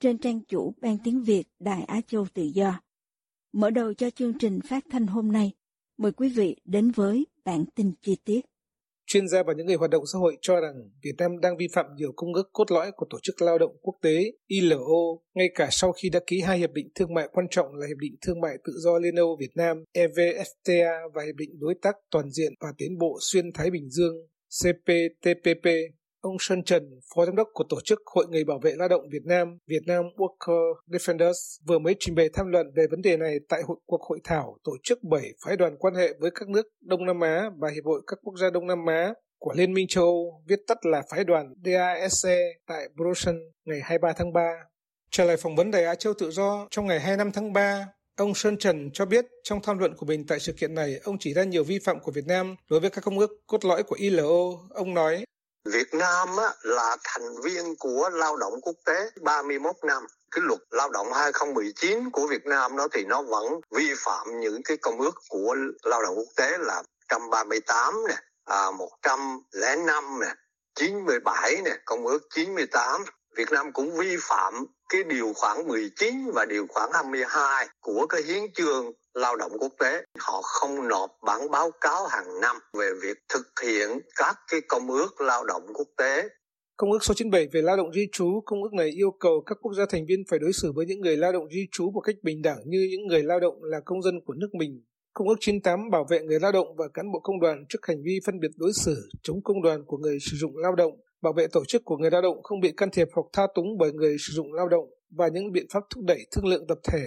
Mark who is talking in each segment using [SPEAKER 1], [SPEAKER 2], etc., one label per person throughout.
[SPEAKER 1] trên trang chủ Ban Tiếng Việt Đài Á Châu Tự Do. Mở đầu cho chương trình phát thanh hôm nay, mời quý vị đến với bản tin chi tiết.
[SPEAKER 2] Chuyên gia và những người hoạt động xã hội cho rằng Việt Nam đang vi phạm nhiều công ước cốt lõi của Tổ chức Lao động Quốc tế ILO, ngay cả sau khi đã ký hai hiệp định thương mại quan trọng là Hiệp định Thương mại Tự do Liên Âu Việt Nam EVFTA và Hiệp định Đối tác Toàn diện và Tiến bộ Xuyên Thái Bình Dương CPTPP. Ông Sơn Trần, Phó Giám đốc của Tổ chức Hội Người Bảo vệ Lao động Việt Nam, Việt Nam Worker Defenders, vừa mới trình bày tham luận về vấn đề này tại hội, cuộc hội thảo tổ chức 7 phái đoàn quan hệ với các nước Đông Nam Á và Hiệp hội các quốc gia Đông Nam Á của Liên minh châu Âu, viết tắt là phái đoàn DASC tại Brussels ngày 23 tháng 3. Trả lời phỏng vấn Đài Á Châu Tự Do trong ngày 25 tháng 3, Ông Sơn Trần cho biết trong tham luận của mình tại sự kiện này, ông chỉ ra nhiều vi phạm của Việt Nam đối với các công ước cốt lõi của ILO. Ông nói,
[SPEAKER 3] Việt Nam á, là thành viên của lao động quốc tế 31 năm. Cái luật lao động 2019 của Việt Nam đó thì nó vẫn vi phạm những cái công ước của lao động quốc tế là 138 nè, à, 105 nè, 97 nè, công ước 98. Việt Nam cũng vi phạm cái điều khoản 19 và điều khoản 22 của cái hiến chương lao động quốc tế. Họ không nộp bản báo cáo hàng năm về việc thực hiện các cái công ước lao động quốc tế.
[SPEAKER 2] Công ước số 97 về lao động di trú, công ước này yêu cầu các quốc gia thành viên phải đối xử với những người lao động di trú một cách bình đẳng như những người lao động là công dân của nước mình. Công ước 98 bảo vệ người lao động và cán bộ công đoàn trước hành vi phân biệt đối xử, chống công đoàn của người sử dụng lao động, bảo vệ tổ chức của người lao động không bị can thiệp hoặc tha túng bởi người sử dụng lao động và những biện pháp thúc đẩy thương lượng tập thể.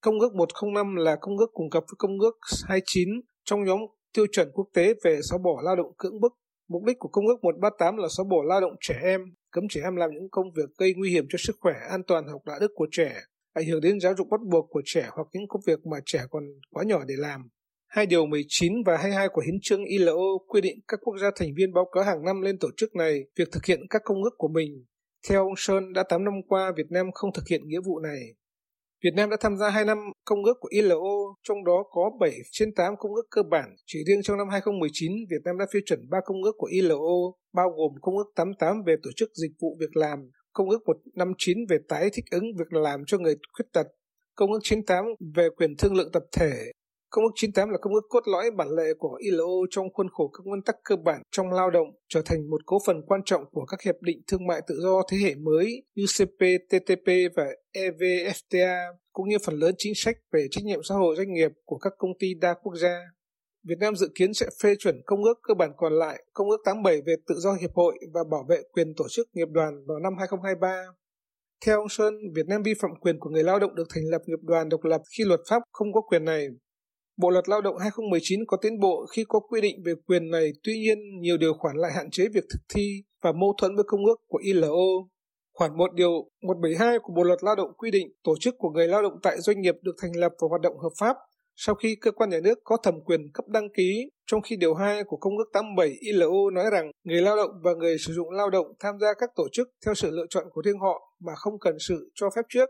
[SPEAKER 2] Công ước 105 là công ước cùng cập với công ước 29 trong nhóm tiêu chuẩn quốc tế về xóa bỏ lao động cưỡng bức. Mục đích của công ước 138 là xóa bỏ lao động trẻ em, cấm trẻ em làm những công việc gây nguy hiểm cho sức khỏe, an toàn hoặc đạo đức của trẻ, ảnh hưởng đến giáo dục bắt buộc của trẻ hoặc những công việc mà trẻ còn quá nhỏ để làm. Hai điều 19 và 22 của Hiến trương ILO quy định các quốc gia thành viên báo cáo hàng năm lên tổ chức này việc thực hiện các công ước của mình. Theo ông Sơn, đã 8 năm qua Việt Nam không thực hiện nghĩa vụ này. Việt Nam đã tham gia 2 năm công ước của ILO, trong đó có 7 trên 8 công ước cơ bản. Chỉ riêng trong năm 2019, Việt Nam đã phê chuẩn 3 công ước của ILO, bao gồm công ước 88 về tổ chức dịch vụ việc làm, công ước 159 về tái thích ứng việc làm cho người khuyết tật, công ước 98 về quyền thương lượng tập thể, Công ước 98 là công ước cốt lõi bản lệ của ILO trong khuôn khổ các nguyên tắc cơ bản trong lao động, trở thành một cố phần quan trọng của các hiệp định thương mại tự do thế hệ mới như CPTPP và EVFTA, cũng như phần lớn chính sách về trách nhiệm xã hội doanh nghiệp của các công ty đa quốc gia. Việt Nam dự kiến sẽ phê chuẩn công ước cơ bản còn lại, công ước 87 về tự do hiệp hội và bảo vệ quyền tổ chức nghiệp đoàn vào năm 2023. Theo ông Sơn, Việt Nam vi phạm quyền của người lao động được thành lập nghiệp đoàn độc lập khi luật pháp không có quyền này. Bộ luật lao động 2019 có tiến bộ khi có quy định về quyền này, tuy nhiên nhiều điều khoản lại hạn chế việc thực thi và mâu thuẫn với công ước của ILO. Khoản 1 điều 172 của Bộ luật lao động quy định tổ chức của người lao động tại doanh nghiệp được thành lập và hoạt động hợp pháp sau khi cơ quan nhà nước có thẩm quyền cấp đăng ký, trong khi điều 2 của Công ước 87 ILO nói rằng người lao động và người sử dụng lao động tham gia các tổ chức theo sự lựa chọn của riêng họ mà không cần sự cho phép trước.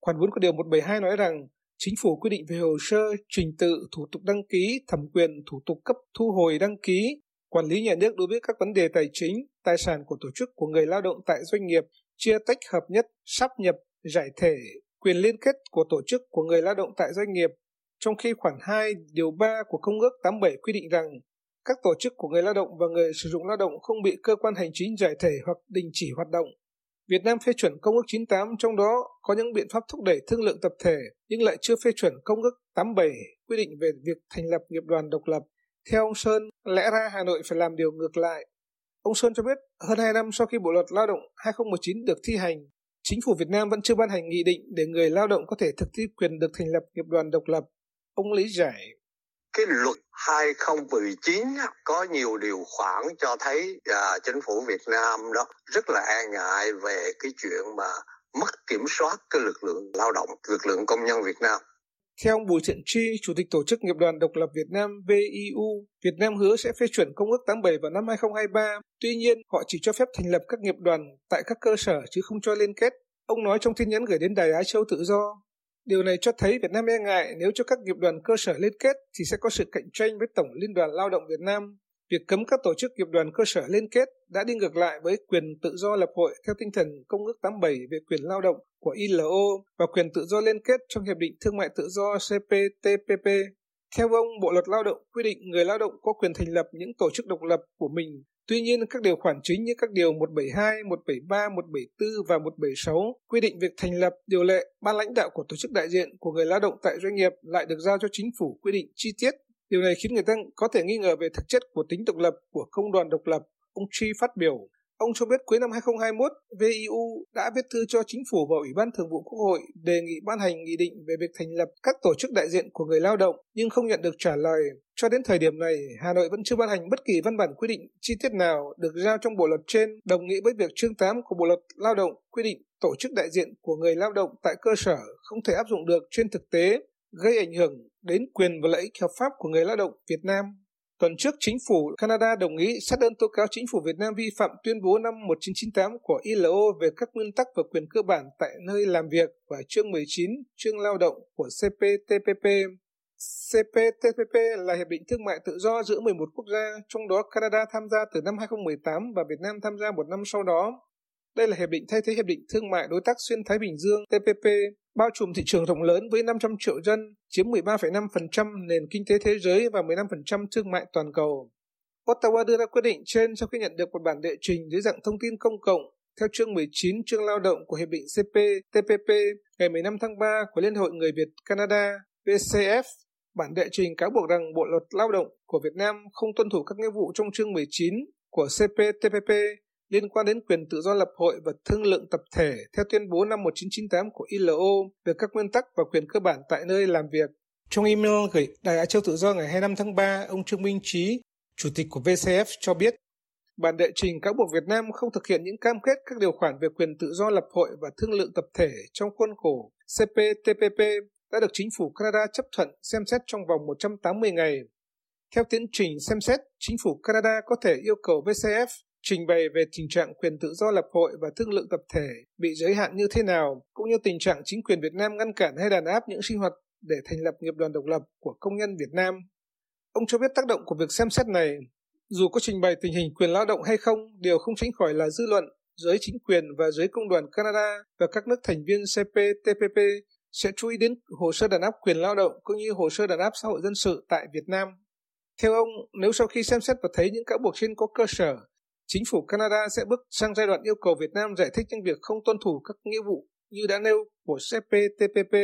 [SPEAKER 2] Khoản 4 của điều 172 nói rằng Chính phủ quy định về hồ sơ, trình tự, thủ tục đăng ký, thẩm quyền, thủ tục cấp thu hồi đăng ký, quản lý nhà nước đối với các vấn đề tài chính, tài sản của tổ chức của người lao động tại doanh nghiệp, chia tách hợp nhất, sắp nhập, giải thể, quyền liên kết của tổ chức của người lao động tại doanh nghiệp, trong khi khoản 2 điều 3 của Công ước 87 quy định rằng các tổ chức của người lao động và người sử dụng lao động không bị cơ quan hành chính giải thể hoặc đình chỉ hoạt động. Việt Nam phê chuẩn Công ước 98 trong đó có những biện pháp thúc đẩy thương lượng tập thể nhưng lại chưa phê chuẩn Công ước 87 quy định về việc thành lập nghiệp đoàn độc lập. Theo ông Sơn, lẽ ra Hà Nội phải làm điều ngược lại. Ông Sơn cho biết hơn 2 năm sau khi Bộ luật Lao động 2019 được thi hành, chính phủ Việt Nam vẫn chưa ban hành nghị định để người lao động có thể thực thi quyền được thành lập nghiệp đoàn độc lập. Ông lý giải
[SPEAKER 3] cái luật 2019 có nhiều điều khoản cho thấy à, chính phủ Việt Nam đó rất là e ngại về cái chuyện mà mất kiểm soát cái lực lượng lao động, lực lượng công nhân Việt Nam.
[SPEAKER 2] Theo ông Bùi Thiện Tri, Chủ tịch Tổ chức Nghiệp đoàn Độc lập Việt Nam VIU, Việt Nam hứa sẽ phê chuẩn Công ước 87 vào năm 2023. Tuy nhiên, họ chỉ cho phép thành lập các nghiệp đoàn tại các cơ sở chứ không cho liên kết. Ông nói trong tin nhắn gửi đến Đài Á Châu Tự Do, Điều này cho thấy Việt Nam e ngại nếu cho các nghiệp đoàn cơ sở liên kết thì sẽ có sự cạnh tranh với Tổng Liên đoàn Lao động Việt Nam. Việc cấm các tổ chức nghiệp đoàn cơ sở liên kết đã đi ngược lại với quyền tự do lập hội theo tinh thần Công ước 87 về quyền lao động của ILO và quyền tự do liên kết trong Hiệp định Thương mại Tự do CPTPP. Theo ông, Bộ Luật Lao động quy định người lao động có quyền thành lập những tổ chức độc lập của mình Tuy nhiên, các điều khoản chính như các điều 172, 173, 174 và 176 quy định việc thành lập, điều lệ, ban lãnh đạo của tổ chức đại diện của người lao động tại doanh nghiệp lại được giao cho chính phủ quy định chi tiết. Điều này khiến người ta có thể nghi ngờ về thực chất của tính độc lập của công đoàn độc lập. Ông Chi phát biểu. Ông cho biết cuối năm 2021, VIU đã viết thư cho chính phủ và Ủy ban Thường vụ Quốc hội đề nghị ban hành nghị định về việc thành lập các tổ chức đại diện của người lao động nhưng không nhận được trả lời. Cho đến thời điểm này, Hà Nội vẫn chưa ban hành bất kỳ văn bản quy định chi tiết nào được giao trong bộ luật trên đồng nghĩa với việc chương 8 của Bộ luật Lao động quy định tổ chức đại diện của người lao động tại cơ sở không thể áp dụng được trên thực tế, gây ảnh hưởng đến quyền và lợi ích hợp pháp của người lao động Việt Nam. Tuần trước, chính phủ Canada đồng ý sát đơn tố cáo chính phủ Việt Nam vi phạm tuyên bố năm 1998 của ILO về các nguyên tắc và quyền cơ bản tại nơi làm việc và chương 19 chương lao động của CPTPP. CPTPP là hiệp định thương mại tự do giữa 11 quốc gia, trong đó Canada tham gia từ năm 2018 và Việt Nam tham gia một năm sau đó. Đây là hiệp định thay thế hiệp định thương mại đối tác xuyên Thái Bình Dương TPP bao trùm thị trường rộng lớn với 500 triệu dân, chiếm 13,5% nền kinh tế thế giới và 15% thương mại toàn cầu. Ottawa đưa ra quyết định trên sau khi nhận được một bản đệ trình dưới dạng thông tin công cộng theo chương 19 chương lao động của Hiệp định CPTPP ngày 15 tháng 3 của Liên hội Người Việt Canada VCF. Bản đệ trình cáo buộc rằng Bộ luật lao động của Việt Nam không tuân thủ các nghĩa vụ trong chương 19 của CPTPP liên quan đến quyền tự do lập hội và thương lượng tập thể theo tuyên bố năm 1998 của ILO về các nguyên tắc và quyền cơ bản tại nơi làm việc. Trong email gửi Đài Á Châu Tự do ngày 25 tháng 3, ông Trương Minh Trí, Chủ tịch của VCF cho biết bản đệ trình cáo buộc Việt Nam không thực hiện những cam kết các điều khoản về quyền tự do lập hội và thương lượng tập thể trong khuôn khổ CPTPP đã được chính phủ Canada chấp thuận xem xét trong vòng 180 ngày. Theo tiến trình xem xét, chính phủ Canada có thể yêu cầu VCF trình bày về tình trạng quyền tự do lập hội và thương lượng tập thể bị giới hạn như thế nào, cũng như tình trạng chính quyền Việt Nam ngăn cản hay đàn áp những sinh hoạt để thành lập nghiệp đoàn độc lập của công nhân Việt Nam. Ông cho biết tác động của việc xem xét này, dù có trình bày tình hình quyền lao động hay không, điều không tránh khỏi là dư luận, giới chính quyền và giới công đoàn Canada và các nước thành viên CPTPP sẽ chú ý đến hồ sơ đàn áp quyền lao động cũng như hồ sơ đàn áp xã hội dân sự tại Việt Nam. Theo ông, nếu sau khi xem xét và thấy những cáo buộc trên có cơ sở, Chính phủ Canada sẽ bước sang giai đoạn yêu cầu Việt Nam giải thích những việc không tuân thủ các nghĩa vụ như đã nêu của CPTPP.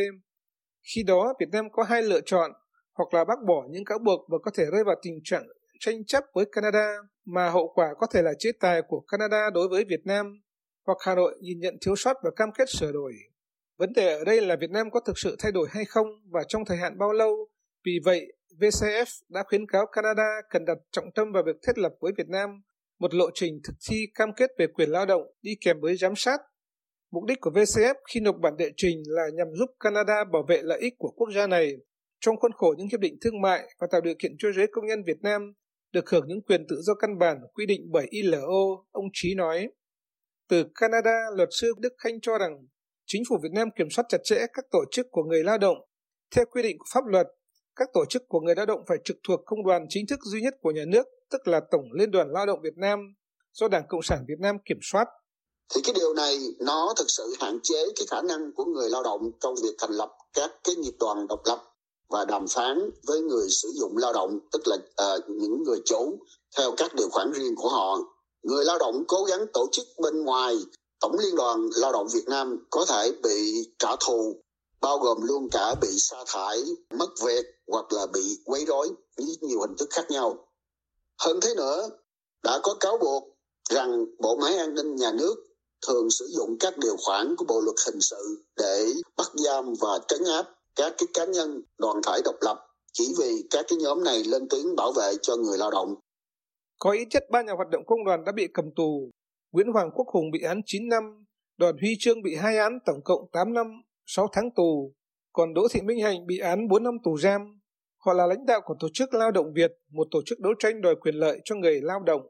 [SPEAKER 2] Khi đó, Việt Nam có hai lựa chọn, hoặc là bác bỏ những cáo buộc và có thể rơi vào tình trạng tranh chấp với Canada, mà hậu quả có thể là chế tài của Canada đối với Việt Nam, hoặc Hà Nội nhìn nhận thiếu sót và cam kết sửa đổi. Vấn đề ở đây là Việt Nam có thực sự thay đổi hay không và trong thời hạn bao lâu. Vì vậy, VCF đã khuyến cáo Canada cần đặt trọng tâm vào việc thiết lập với Việt Nam một lộ trình thực thi cam kết về quyền lao động đi kèm với giám sát. Mục đích của VCF khi nộp bản đệ trình là nhằm giúp Canada bảo vệ lợi ích của quốc gia này trong khuôn khổ những hiệp định thương mại và tạo điều kiện cho giới công nhân Việt Nam được hưởng những quyền tự do căn bản quy định bởi ILO, ông Trí nói. Từ Canada, luật sư Đức Khanh cho rằng chính phủ Việt Nam kiểm soát chặt chẽ các tổ chức của người lao động. Theo quy định của pháp luật, các tổ chức của người lao động phải trực thuộc công đoàn chính thức duy nhất của nhà nước tức là Tổng Liên đoàn Lao động Việt Nam do Đảng Cộng sản Việt Nam kiểm soát.
[SPEAKER 4] Thì cái điều này nó thực sự hạn chế cái khả năng của người lao động trong việc thành lập các cái nghiệp đoàn độc lập. và đàm phán với người sử dụng lao động tức là uh, những người chủ theo các điều khoản riêng của họ người lao động cố gắng tổ chức bên ngoài tổng liên đoàn lao động việt nam có thể bị trả thù bao gồm luôn cả bị sa thải mất việc hoặc là bị quấy rối với nhiều hình thức khác nhau hơn thế nữa đã có cáo buộc rằng bộ máy an ninh nhà nước thường sử dụng các điều khoản của bộ luật hình sự để bắt giam và trấn áp các cái cá nhân đoàn thể độc lập chỉ vì các cái nhóm này lên tiếng bảo vệ cho người lao động.
[SPEAKER 2] Có ít nhất ba nhà hoạt động công đoàn đã bị cầm tù. Nguyễn Hoàng Quốc Hùng bị án 9 năm, Đoàn Huy Trương bị hai án tổng cộng 8 năm, 6 tháng tù, còn Đỗ Thị Minh Hạnh bị án 4 năm tù giam. Họ là lãnh đạo của Tổ chức Lao động Việt, một tổ chức đấu tranh đòi quyền lợi cho người lao động.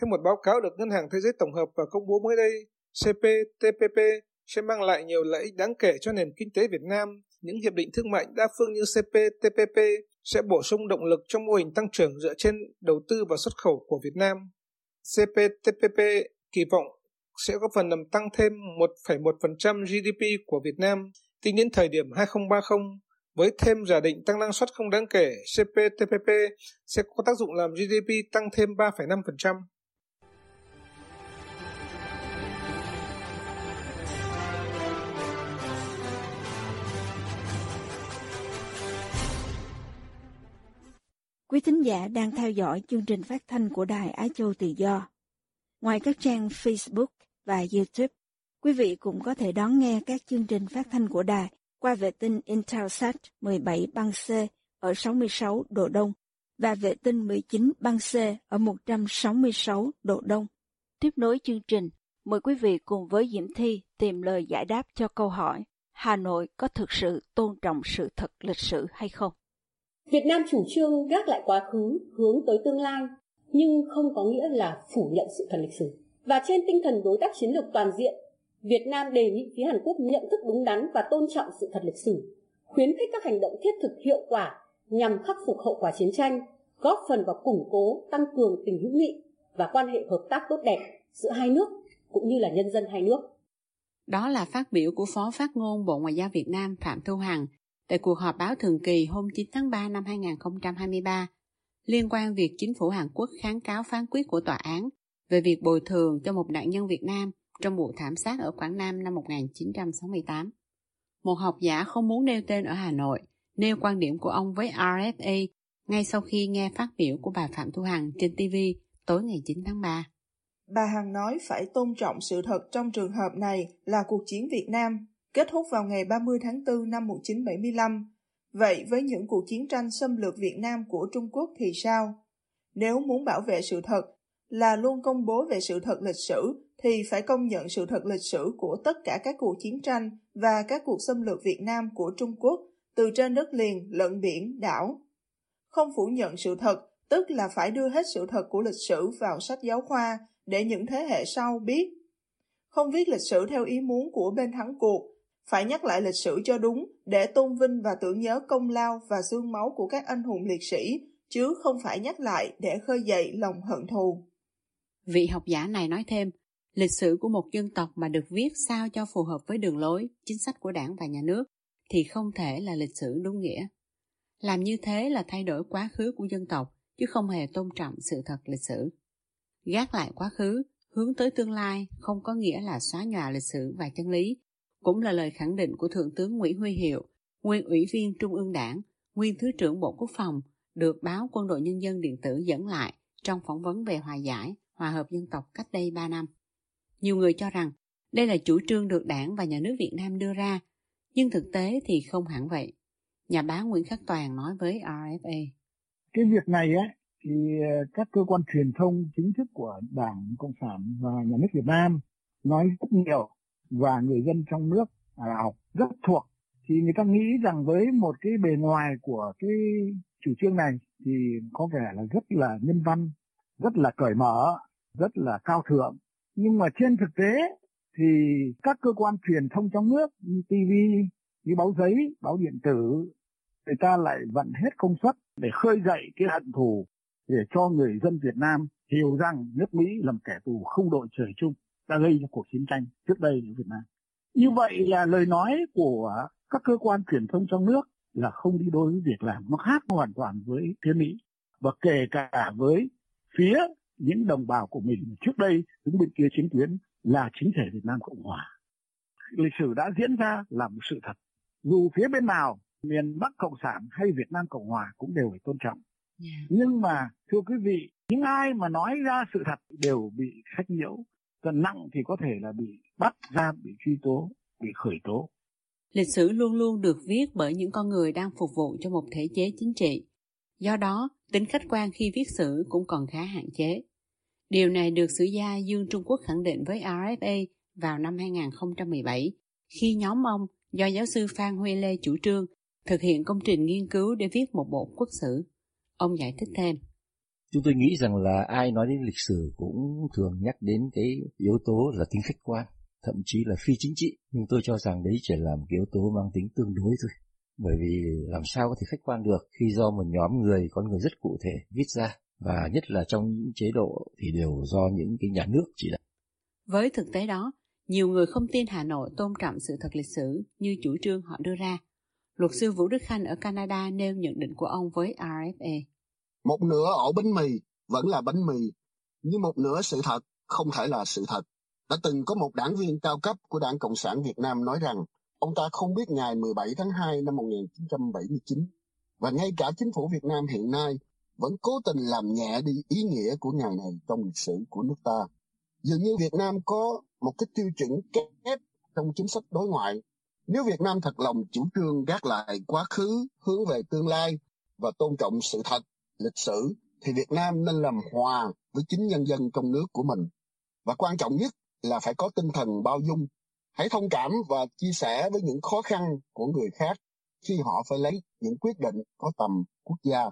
[SPEAKER 2] Theo một báo cáo được Ngân hàng Thế giới tổng hợp và công bố mới đây, CPTPP sẽ mang lại nhiều lợi ích đáng kể cho nền kinh tế Việt Nam những hiệp định thương mại đa phương như CPTPP sẽ bổ sung động lực trong mô hình tăng trưởng dựa trên đầu tư và xuất khẩu của Việt Nam. CPTPP kỳ vọng sẽ góp phần làm tăng thêm 1,1% GDP của Việt Nam tính đến thời điểm 2030. Với thêm giả định tăng năng suất không đáng kể, CPTPP sẽ có tác dụng làm GDP tăng thêm 3,5%.
[SPEAKER 1] Quý thính giả đang theo dõi chương trình phát thanh của Đài Á Châu Tự Do. Ngoài các trang Facebook và YouTube, quý vị cũng có thể đón nghe các chương trình phát thanh của đài qua vệ tinh Intelsat 17 băng C ở 66 độ Đông và vệ tinh 19 băng C ở 166 độ Đông. Tiếp nối chương trình, mời quý vị cùng với Diễm Thi tìm lời giải đáp cho câu hỏi Hà Nội có thực sự tôn trọng sự thật lịch sử hay không?
[SPEAKER 5] Việt Nam chủ trương gác lại quá khứ, hướng tới tương lai, nhưng không có nghĩa là phủ nhận sự thật lịch sử. Và trên tinh thần đối tác chiến lược toàn diện, Việt Nam đề nghị phía Hàn Quốc nhận thức đúng đắn và tôn trọng sự thật lịch sử, khuyến khích các hành động thiết thực hiệu quả nhằm khắc phục hậu quả chiến tranh, góp phần vào củng cố, tăng cường tình hữu nghị và quan hệ hợp tác tốt đẹp giữa hai nước cũng như là nhân dân hai nước.
[SPEAKER 6] Đó là phát biểu của Phó Phát ngôn Bộ Ngoại giao Việt Nam Phạm Thu Hằng tại cuộc họp báo thường kỳ hôm 9 tháng 3 năm 2023 liên quan việc chính phủ Hàn Quốc kháng cáo phán quyết của tòa án về việc bồi thường cho một nạn nhân Việt Nam trong vụ thảm sát ở Quảng Nam năm 1968. Một học giả không muốn nêu tên ở Hà Nội, nêu quan điểm của ông với RFA ngay sau khi nghe phát biểu của bà Phạm Thu Hằng trên TV tối ngày 9 tháng 3.
[SPEAKER 7] Bà Hằng nói phải tôn trọng sự thật trong trường hợp này là cuộc chiến Việt Nam, kết thúc vào ngày 30 tháng 4 năm 1975. Vậy với những cuộc chiến tranh xâm lược Việt Nam của Trung Quốc thì sao? Nếu muốn bảo vệ sự thật, là luôn công bố về sự thật lịch sử thì phải công nhận sự thật lịch sử của tất cả các cuộc chiến tranh và các cuộc xâm lược Việt Nam của Trung Quốc từ trên đất liền lẫn biển, đảo. Không phủ nhận sự thật, tức là phải đưa hết sự thật của lịch sử vào sách giáo khoa để những thế hệ sau biết. Không viết lịch sử theo ý muốn của bên thắng cuộc, phải nhắc lại lịch sử cho đúng để tôn vinh và tưởng nhớ công lao và xương máu của các anh hùng liệt sĩ, chứ không phải nhắc lại để khơi dậy lòng hận thù.
[SPEAKER 6] Vị học giả này nói thêm, lịch sử của một dân tộc mà được viết sao cho phù hợp với đường lối, chính sách của đảng và nhà nước thì không thể là lịch sử đúng nghĩa. Làm như thế là thay đổi quá khứ của dân tộc, chứ không hề tôn trọng sự thật lịch sử. Gác lại quá khứ, hướng tới tương lai không có nghĩa là xóa nhòa lịch sử và chân lý, cũng là lời khẳng định của Thượng tướng Nguyễn Huy Hiệu, nguyên ủy viên Trung ương Đảng, nguyên Thứ trưởng Bộ Quốc phòng, được báo Quân đội Nhân dân Điện tử dẫn lại trong phỏng vấn về hòa giải, hòa hợp dân tộc cách đây 3 năm. Nhiều người cho rằng đây là chủ trương được đảng và nhà nước Việt Nam đưa ra, nhưng thực tế thì không hẳn vậy. Nhà báo Nguyễn Khắc Toàn nói với RFA.
[SPEAKER 8] Cái việc này á, thì ờ, các cơ quan truyền thông chính thức của Đảng Cộng sản và nhà nước Việt Nam nói rất nhiều và người dân trong nước à, học rất thuộc thì người ta nghĩ rằng với một cái bề ngoài của cái chủ trương này thì có vẻ là rất là nhân văn rất là cởi mở rất là cao thượng nhưng mà trên thực tế thì các cơ quan truyền thông trong nước như TV, như báo giấy, báo điện tử người ta lại vận hết công suất để khơi dậy cái hận thù để cho người dân Việt Nam hiểu rằng nước Mỹ làm kẻ thù không đội trời chung đã gây ra cuộc chiến tranh trước đây ở Việt Nam. Như vậy là lời nói của các cơ quan truyền thông trong nước là không đi đôi với việc làm nó khác hoàn toàn với phía Mỹ và kể cả với phía những đồng bào của mình trước đây đứng bên kia chiến tuyến là chính thể Việt Nam Cộng Hòa. Lịch sử đã diễn ra là một sự thật. Dù phía bên nào, miền Bắc Cộng sản hay Việt Nam Cộng Hòa cũng đều phải tôn trọng. Yeah. Nhưng mà thưa quý vị, những ai mà nói ra sự thật đều bị sách nhiễu. Cần nặng thì có thể là bị bắt ra, bị truy tố, bị khởi tố.
[SPEAKER 6] Lịch sử luôn luôn được viết bởi những con người đang phục vụ cho một thể chế chính trị. Do đó, tính khách quan khi viết sử cũng còn khá hạn chế. Điều này được sử gia Dương Trung Quốc khẳng định với RFA vào năm 2017, khi nhóm ông do giáo sư Phan Huy Lê chủ trương thực hiện công trình nghiên cứu để viết một bộ quốc sử. Ông giải thích thêm.
[SPEAKER 9] Chúng tôi nghĩ rằng là ai nói đến lịch sử cũng thường nhắc đến cái yếu tố là tính khách quan, thậm chí là phi chính trị. Nhưng tôi cho rằng đấy chỉ là một yếu tố mang tính tương đối thôi. Bởi vì làm sao có thể khách quan được khi do một nhóm người, con người rất cụ thể viết ra. Và nhất là trong những chế độ thì đều do những cái nhà nước chỉ đạo.
[SPEAKER 6] Với thực tế đó, nhiều người không tin Hà Nội tôn trọng sự thật lịch sử như chủ trương họ đưa ra. Luật sư Vũ Đức Khanh ở Canada nêu nhận định của ông với RFA.
[SPEAKER 4] Một nửa ổ bánh mì vẫn là bánh mì, nhưng một nửa sự thật không thể là sự thật. Đã từng có một đảng viên cao cấp của Đảng Cộng sản Việt Nam nói rằng ông ta không biết ngày 17 tháng 2 năm 1979 và ngay cả chính phủ Việt Nam hiện nay vẫn cố tình làm nhẹ đi ý nghĩa của ngày này trong lịch sử của nước ta. Dường như Việt Nam có một cái tiêu chuẩn kép trong chính sách đối ngoại. Nếu Việt Nam thật lòng chủ trương gác lại quá khứ, hướng về tương lai và tôn trọng sự thật, lịch sử, thì Việt Nam nên làm hòa với chính nhân dân trong nước của mình. Và quan trọng nhất là phải có tinh thần bao dung. Hãy thông cảm và chia sẻ với những khó khăn của người khác khi họ phải lấy những quyết định có tầm quốc gia.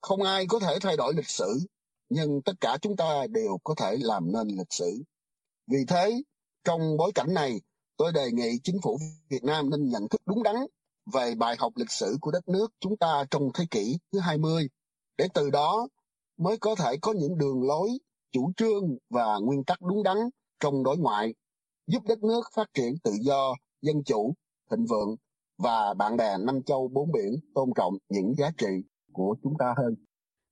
[SPEAKER 4] Không ai có thể thay đổi lịch sử, nhưng tất cả chúng ta đều có thể làm nên lịch sử. Vì thế, trong bối cảnh này, tôi đề nghị chính phủ Việt Nam nên nhận thức đúng đắn về bài học lịch sử của đất nước chúng ta trong thế kỷ thứ 20, để từ đó mới có thể có những đường lối, chủ trương và nguyên tắc đúng đắn trong đối ngoại, giúp đất nước phát triển tự do, dân chủ, thịnh vượng và bạn bè năm châu bốn biển tôn trọng những giá trị của chúng ta hơn.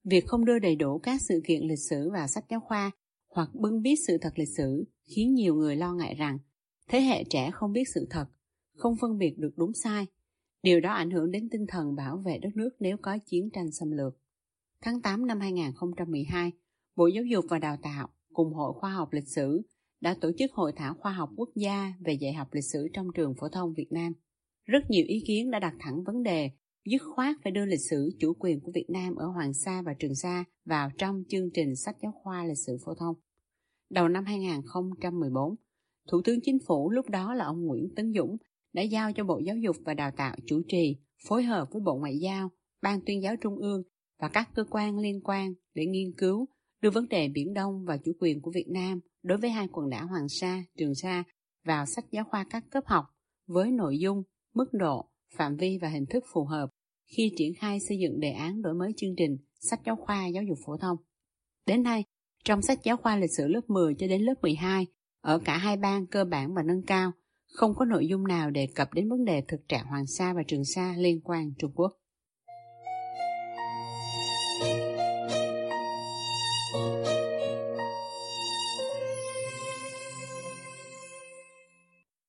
[SPEAKER 6] Việc không đưa đầy đủ các sự kiện lịch sử vào sách giáo khoa hoặc bưng biết sự thật lịch sử khiến nhiều người lo ngại rằng thế hệ trẻ không biết sự thật, không phân biệt được đúng sai. Điều đó ảnh hưởng đến tinh thần bảo vệ đất nước nếu có chiến tranh xâm lược. Tháng 8 năm 2012, Bộ Giáo dục và Đào tạo cùng Hội Khoa học Lịch sử đã tổ chức Hội thảo khoa học quốc gia về dạy học lịch sử trong trường phổ thông Việt Nam. Rất nhiều ý kiến đã đặt thẳng vấn đề dứt khoát phải đưa lịch sử chủ quyền của Việt Nam ở Hoàng Sa và Trường Sa vào trong chương trình sách giáo khoa lịch sử phổ thông. Đầu năm 2014, Thủ tướng Chính phủ lúc đó là ông Nguyễn Tấn Dũng đã giao cho Bộ Giáo dục và Đào tạo chủ trì, phối hợp với Bộ Ngoại giao, Ban tuyên giáo Trung ương và các cơ quan liên quan để nghiên cứu đưa vấn đề Biển Đông và chủ quyền của Việt Nam đối với hai quần đảo Hoàng Sa, Trường Sa vào sách giáo khoa các cấp học với nội dung, mức độ, phạm vi và hình thức phù hợp khi triển khai xây dựng đề án đổi mới chương trình sách giáo khoa giáo dục phổ thông. Đến nay, trong sách giáo khoa lịch sử lớp 10 cho đến lớp 12, ở cả hai bang cơ bản và nâng cao, không có nội dung nào đề cập đến vấn đề thực trạng Hoàng Sa và Trường Sa liên quan Trung Quốc.